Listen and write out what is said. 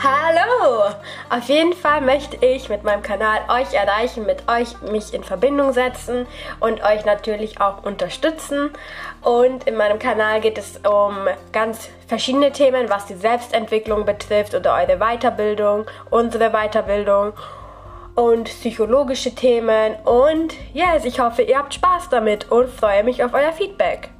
Hallo! Auf jeden Fall möchte ich mit meinem Kanal euch erreichen, mit euch mich in Verbindung setzen und euch natürlich auch unterstützen. Und in meinem Kanal geht es um ganz verschiedene Themen, was die Selbstentwicklung betrifft oder eure Weiterbildung, unsere Weiterbildung und psychologische Themen. Und yes, ich hoffe, ihr habt Spaß damit und freue mich auf euer Feedback.